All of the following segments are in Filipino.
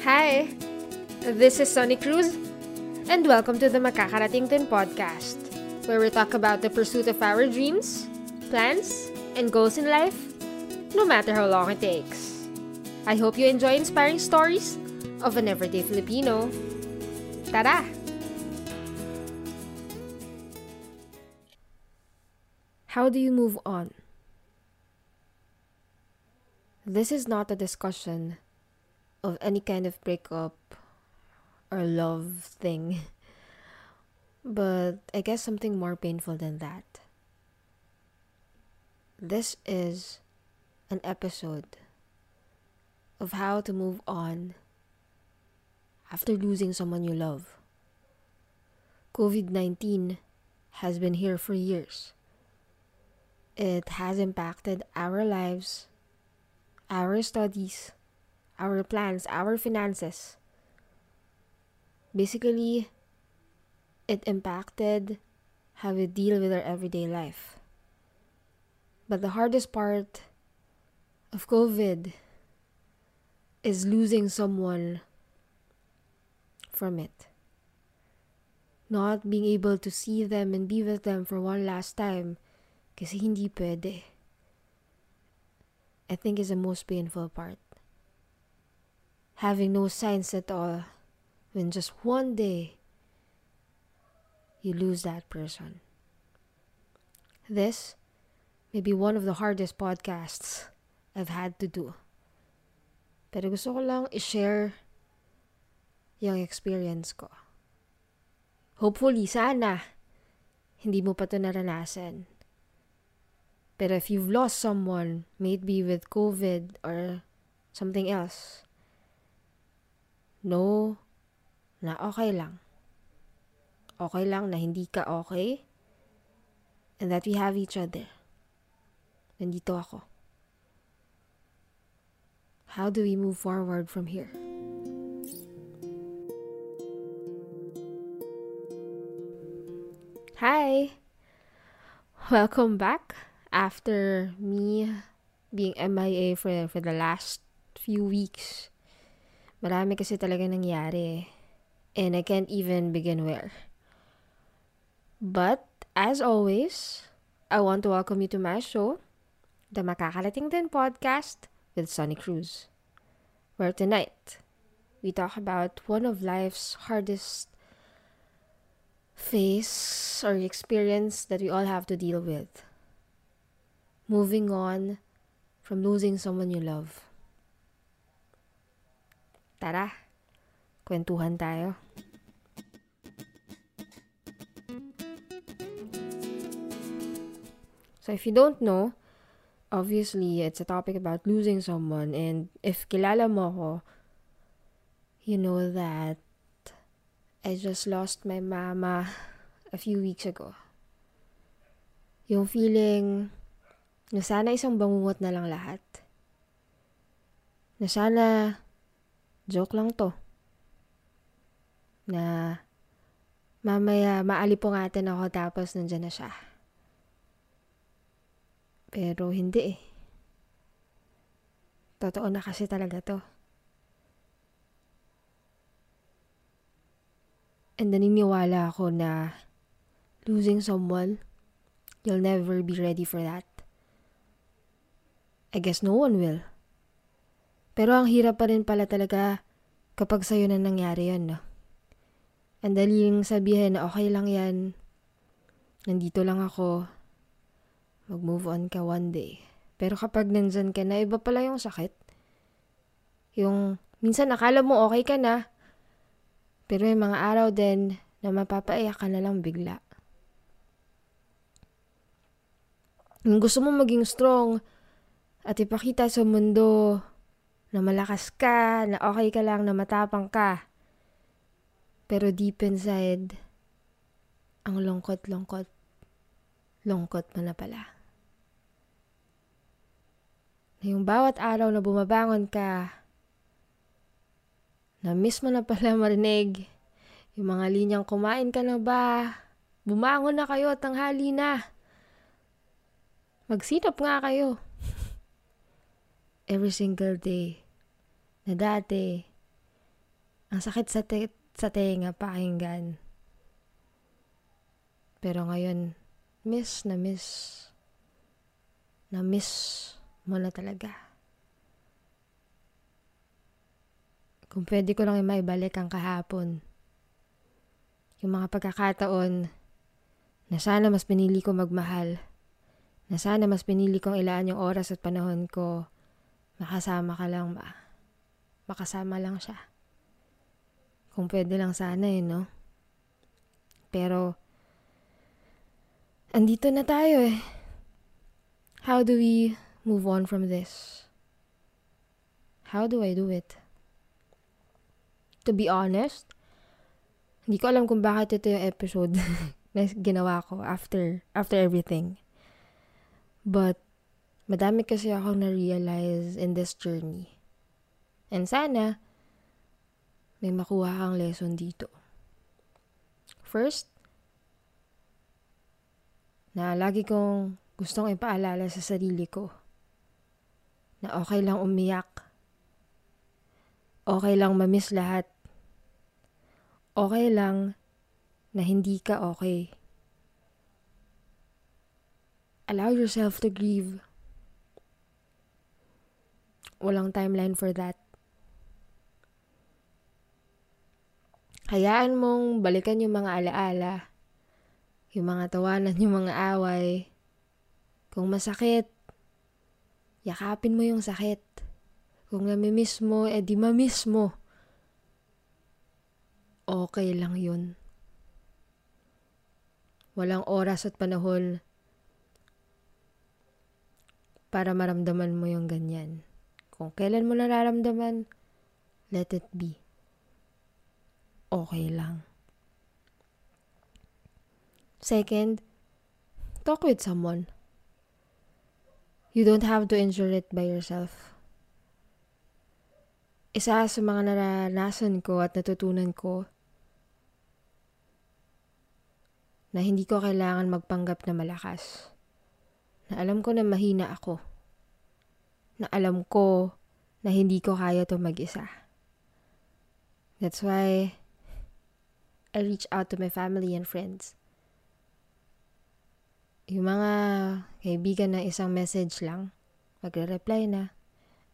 Hi! This is Sonny Cruz, and welcome to the Makakarating Din podcast, where we talk about the pursuit of our dreams, plans, and goals in life, no matter how long it takes. I hope you enjoy inspiring stories of an everyday Filipino. Tara! How do you move on? This is not a discussion of any kind of breakup or love thing, but I guess something more painful than that. This is an episode of how to move on after losing someone you love. COVID 19 has been here for years. It has impacted our lives, our studies, our plans, our finances. Basically, it impacted how we deal with our everyday life. But the hardest part of COVID is losing someone from it. Not being able to see them and be with them for one last time kasi hindi pwede. I think is the most painful part. Having no signs at all when just one day you lose that person. This may be one of the hardest podcasts I've had to do. Pero gusto ko lang i-share yung experience ko. Hopefully, sana, hindi mo pa ito naranasan. But if you've lost someone, maybe with COVID or something else, know na okay lang. Okay lang na hindi ka okay and that we have each other. Nandito ako. How do we move forward from here? Hi! Welcome back after me being MIA for, for the last few weeks, marami kasi talaga nangyari. And I can't even begin where. But, as always, I want to welcome you to my show, the Makakalating Din podcast with Sonny Cruz. Where tonight, we talk about one of life's hardest phase or experience that we all have to deal with moving on from losing someone you love. Tara, kwentuhan tayo. So if you don't know, obviously it's a topic about losing someone and if kilala mo ko, you know that I just lost my mama a few weeks ago. Yung feeling na sana isang bangungot na lang lahat. Na sana joke lang to. Na mamaya maalipungatan ako tapos nandyan na siya. Pero hindi eh. Totoo na kasi talaga to. And naniniwala ako na losing someone, you'll never be ready for that. I guess no one will. Pero ang hirap pa rin pala talaga kapag sa'yo na nangyari yan, no? Ang daling sabihin na okay lang yan, nandito lang ako, mag-move on ka one day. Pero kapag nandyan ka na, iba pala yung sakit. Yung, minsan nakala mo okay ka na, pero may mga araw din na mapapaiyak ka na lang bigla. Yung gusto mo maging strong, at ipakita sa mundo na malakas ka, na okay ka lang, na matapang ka. Pero deep inside, ang lungkot-lungkot, lungkot mo na pala. Na yung bawat araw na bumabangon ka, na miss mo na pala marinig, yung mga linyang kumain ka na ba, bumangon na kayo, tanghali na. Magsinap nga kayo every single day na dati Ang sakit sa, te- sa tenga pakinggan. Pero ngayon, miss na miss. Na miss mo na talaga. Kung pwede ko lang maibalik ang kahapon. Yung mga pagkakataon na sana mas pinili ko magmahal. Na sana mas pinili kong ilaan yung oras at panahon ko. Makasama ka lang ba? Makasama lang siya. Kung pwede lang sana eh, no? Pero, andito na tayo eh. How do we move on from this? How do I do it? To be honest, hindi ko alam kung bakit ito yung episode na ginawa ko after after everything. But madami kasi akong na-realize in this journey. And sana may makuha kang lesson dito. First, na lagi kong gustong ipaalala sa sarili ko na okay lang umiyak. Okay lang mamiss lahat. Okay lang na hindi ka okay. Allow yourself to grieve. Walang timeline for that. Hayaan mong balikan yung mga alaala, yung mga tawanan, yung mga away. Kung masakit, yakapin mo yung sakit. Kung namimiss mo, edi eh mamiss mo. Okay lang yun. Walang oras at panahon para maramdaman mo yung ganyan. Kung kailan mo nararamdaman, let it be okay lang. Second, talk with someone. You don't have to endure it by yourself. Isa sa mga naranasan ko at natutunan ko na hindi ko kailangan magpanggap na malakas. Na alam ko na mahina ako. Na alam ko na hindi ko kaya to mag-isa. That's why I reach out to my family and friends. Yung mga kaibigan na isang message lang, magre-reply na,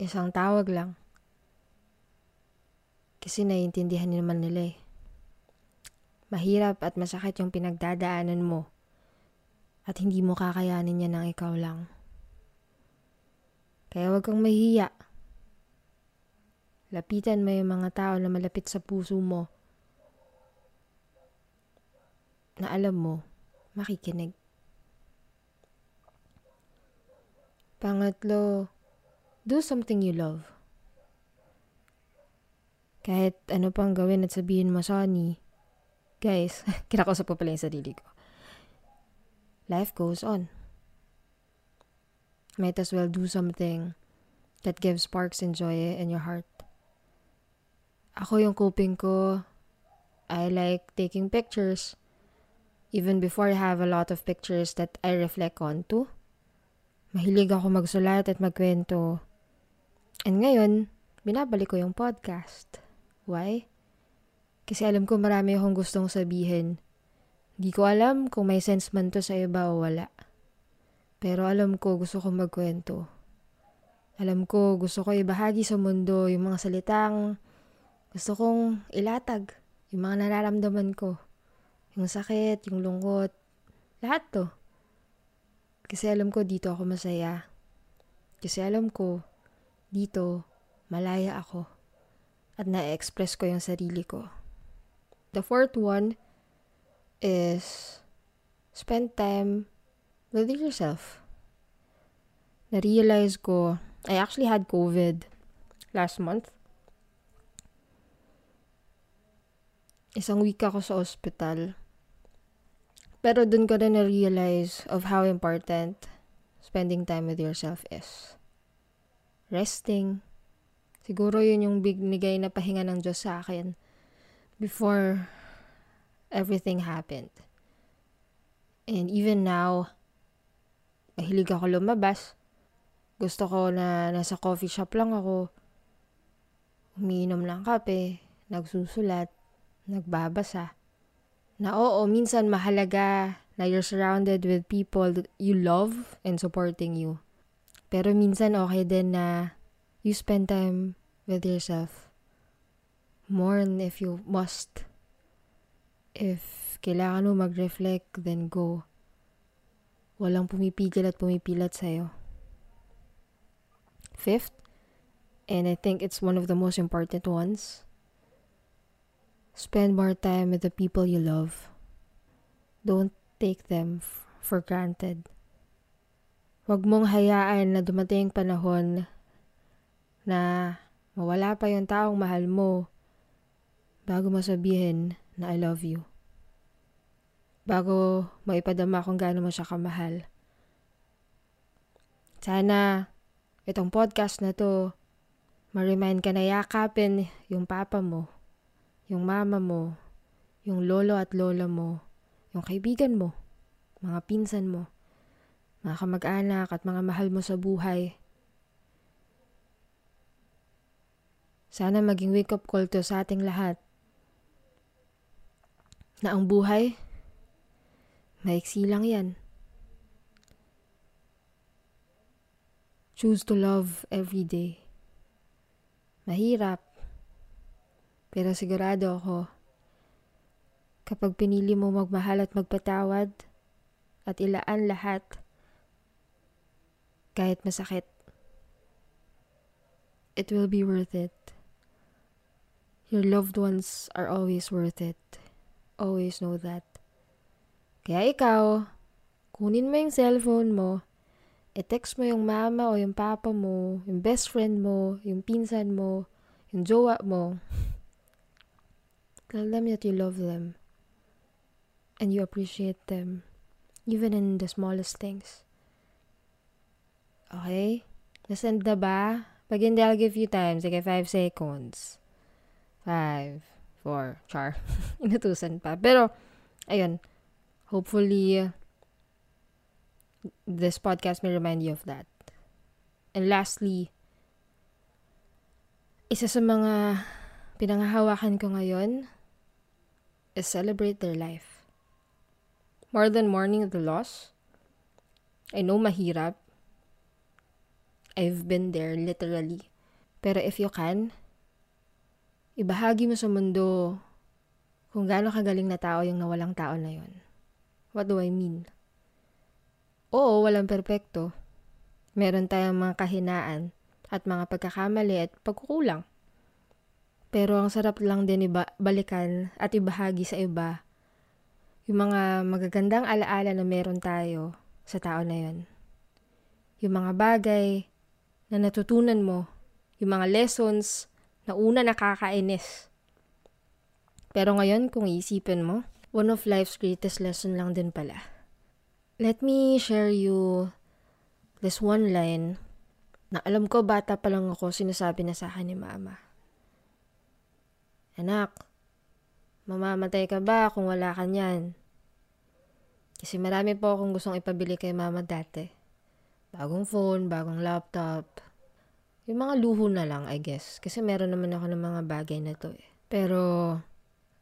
isang tawag lang. Kasi naiintindihan naman nila eh. Mahirap at masakit yung pinagdadaanan mo at hindi mo kakayanin yan ng ikaw lang. Kaya huwag kang mahihiya. Lapitan mo yung mga tao na malapit sa puso mo na alam mo, makikinig. Pangatlo, do something you love. Kahit ano pang gawin at sabihin mo, Sonny, guys, kinakausap ko pala yung sarili ko. Life goes on. Might as well do something that gives sparks and joy in your heart. Ako yung coping ko. I like taking pictures. Even before I have a lot of pictures that I reflect on to. Mahilig ako magsulat at magkwento. And ngayon, binabalik ko yung podcast. Why? Kasi alam ko marami akong gustong sabihin. Hindi ko alam kung may sense man to sa iba o wala. Pero alam ko gusto ko magkwento. Alam ko gusto ko ibahagi sa mundo yung mga salitang gusto kong ilatag, yung mga nararamdaman ko. Yung sakit, yung lungkot, lahat to. Kasi alam ko dito ako masaya. Kasi alam ko dito malaya ako. At na-express ko yung sarili ko. The fourth one is spend time with yourself. Na-realize ko, I actually had COVID last month. Isang week ako sa ospital. Pero dun ko rin na-realize of how important spending time with yourself is. Resting. Siguro yun yung bignigay na pahinga ng Diyos sa akin before everything happened. And even now, mahilig ako lumabas. Gusto ko na nasa coffee shop lang ako. Umiinom ng kape, nagsusulat, nagbabasa. Na oo, minsan mahalaga na you're surrounded with people that you love and supporting you. Pero minsan okay din na you spend time with yourself. Than if you must. If kailangan mo mag-reflect, then go. Walang pumipigil at pumipilat sa'yo. Fifth, and I think it's one of the most important ones, spend more time with the people you love. Don't take them for granted. Huwag mong hayaan na dumating panahon na mawala pa yung taong mahal mo bago masabihin na I love you. Bago maipadama kung gaano mo siya kamahal. Sana itong podcast na to ma-remind ka na yakapin yung papa mo, yung mama mo, yung lolo at lola mo, yung kaibigan mo, mga pinsan mo, mga kamag-anak at mga mahal mo sa buhay. Sana maging wake-up call to sa ating lahat na ang buhay, maiksi lang yan. Choose to love every day. Mahirap, pero sigurado ako, kapag pinili mo magmahal at magpatawad at ilaan lahat, kahit masakit, it will be worth it. Your loved ones are always worth it. Always know that. Kaya ikaw, kunin mo yung cellphone mo, i-text mo yung mama o yung papa mo, yung best friend mo, yung pinsan mo, yung jowa mo. Tell them that you love them and you appreciate them, even in the smallest things. Okay? Nasend na ba? Pag hindi, I'll give you time. Sige, 5 seconds. Five, four, char. Inutusan pa. Pero, ayun, hopefully, this podcast may remind you of that. And lastly, isa sa mga pinanghahawakan ko ngayon is celebrate their life. More than mourning the loss, I know mahirap. I've been there literally. Pero if you can, ibahagi mo sa mundo kung gaano kagaling na tao yung nawalang tao na yon. What do I mean? Oo, walang perpekto. Meron tayong mga kahinaan at mga pagkakamali at pagkukulang. Pero ang sarap lang din iba, balikan at ibahagi sa iba yung mga magagandang alaala na meron tayo sa tao na yon. Yung mga bagay na natutunan mo, yung mga lessons na una nakakainis. Pero ngayon, kung iisipin mo, one of life's greatest lesson lang din pala. Let me share you this one line na alam ko bata pa lang ako sinasabi na sa akin ni mama. Anak, mamamatay ka ba kung wala ka niyan? Kasi marami po akong gustong ipabili kay mama dati. Bagong phone, bagong laptop, yung mga luho na lang, I guess. Kasi meron naman ako ng mga bagay na to eh. Pero,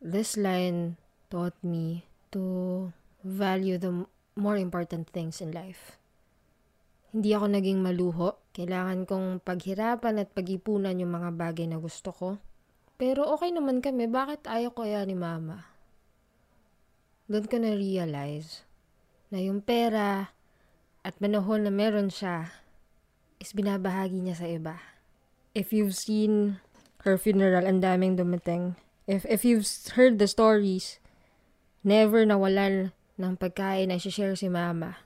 this line taught me to value the more important things in life. Hindi ako naging maluho. Kailangan kong paghirapan at pag-ipunan yung mga bagay na gusto ko. Pero okay naman kami. Bakit ayaw kaya ni mama? Doon ko na-realize na yung pera at manahon na meron siya is binabahagi niya sa iba. If you've seen her funeral, ang daming dumating. If, if you've heard the stories, never nawalan ng pagkain na share si mama.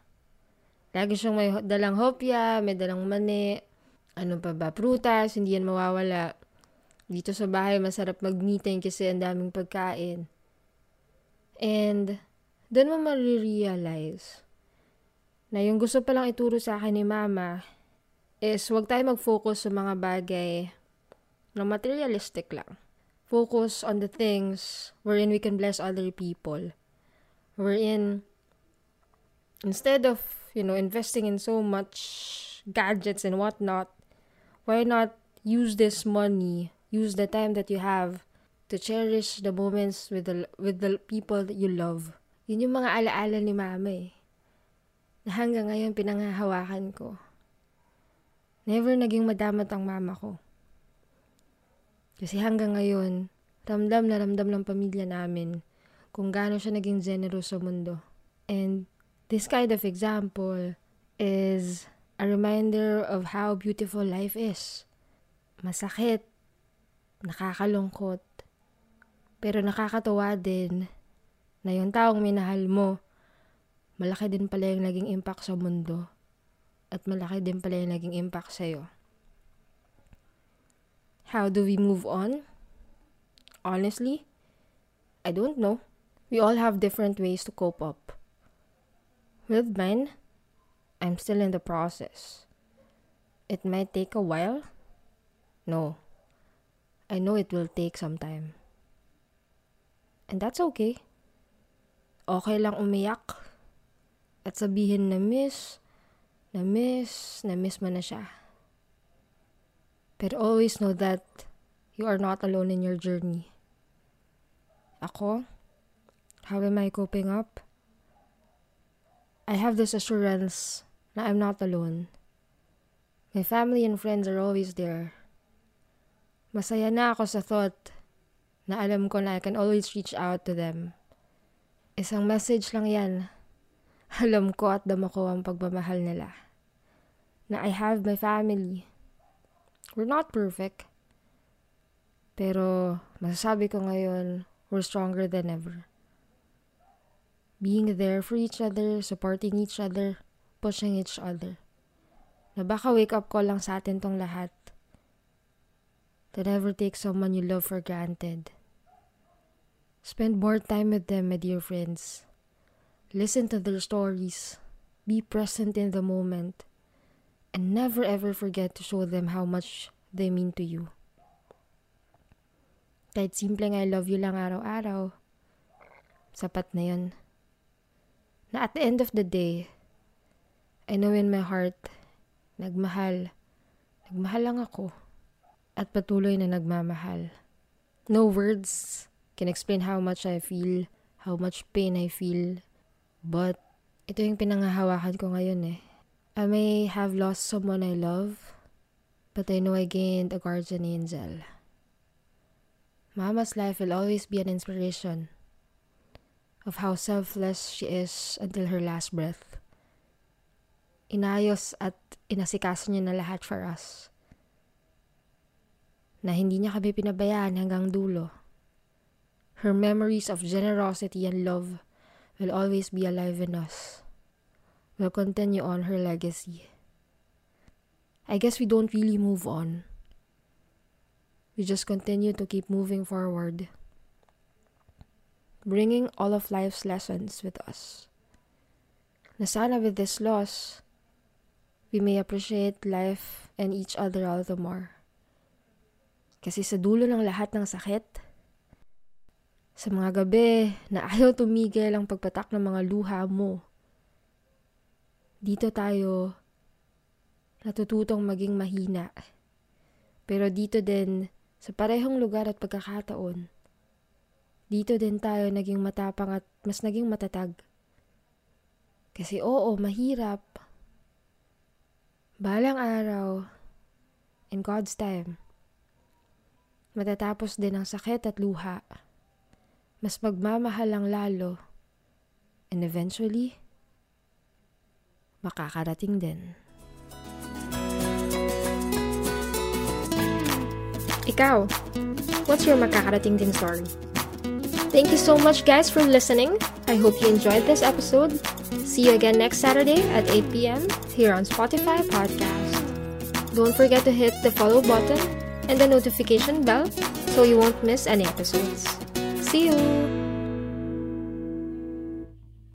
Lagi siyang may dalang hopya, may dalang mani, ano pa ba, prutas, hindi yan mawawala. Dito sa bahay, masarap mag-meeting kasi ang daming pagkain. And, doon mo marirealize na yung gusto palang ituro sa akin ni mama is wag tayo mag-focus sa mga bagay na materialistic lang. Focus on the things wherein we can bless other people. Wherein, instead of, you know, investing in so much gadgets and whatnot, why not use this money, use the time that you have to cherish the moments with the, with the people that you love. Yun yung mga alaala ni mama eh. Na hanggang ngayon pinanghahawakan ko. Never naging madamat ang mama ko. Kasi hanggang ngayon, ramdam na ramdam ng pamilya namin kung gaano siya naging generous sa mundo. And this kind of example is a reminder of how beautiful life is. Masakit, nakakalungkot, pero nakakatawa din na yung taong minahal mo, malaki din pala yung naging impact sa mundo at malaki din pala yung naging impact sa'yo. How do we move on? Honestly, I don't know. We all have different ways to cope up. With mine, I'm still in the process. It might take a while. No, I know it will take some time. And that's okay. Okay lang umiyak at sabihin na miss, na miss, na miss mo na siya. But always know that you are not alone in your journey. Ako, how am I coping up? I have this assurance na I'm not alone. My family and friends are always there Masaya na ako sa thought na alam ko na I can always reach out to them. Isang message lang yan. Alam ko at dama ko ang pagmamahal nila. Na I have my family. We're not perfect. Pero masasabi ko ngayon, we're stronger than ever. Being there for each other, supporting each other, pushing each other. Na baka wake up call lang sa atin tong lahat to never take someone you love for granted. Spend more time with them, my dear friends. Listen to their stories. Be present in the moment. And never ever forget to show them how much they mean to you. Kahit simpleng I love you lang araw-araw, sapat na yun. Na at the end of the day, I know in my heart, nagmahal. Nagmahal lang ako at patuloy na nagmamahal. No words can explain how much I feel, how much pain I feel, but ito yung pinangahawakan ko ngayon eh. I may have lost someone I love, but I know I gained a guardian angel. Mama's life will always be an inspiration of how selfless she is until her last breath. Inayos at inasikaso niya na lahat for us na hindi niya kami pinabayaan hanggang dulo. Her memories of generosity and love will always be alive in us. We'll continue on her legacy. I guess we don't really move on. We just continue to keep moving forward, bringing all of life's lessons with us. Na sana with this loss, we may appreciate life and each other all the more. Kasi sa dulo ng lahat ng sakit, sa mga gabi na ayaw tumigil ang pagpatak ng mga luha mo, dito tayo natututong maging mahina. Pero dito din, sa parehong lugar at pagkakataon, dito din tayo naging matapang at mas naging matatag. Kasi oo, mahirap. Balang araw, in God's time, Matatapos din ang sakit at luha. Mas magmamahal ang lalo. And eventually, makakarating din. Ikaw, what's your makakarating din story? Thank you so much guys for listening. I hope you enjoyed this episode. See you again next Saturday at 8 p.m. here on Spotify Podcast. Don't forget to hit the follow button and the notification bell so you won't miss any episodes. See you!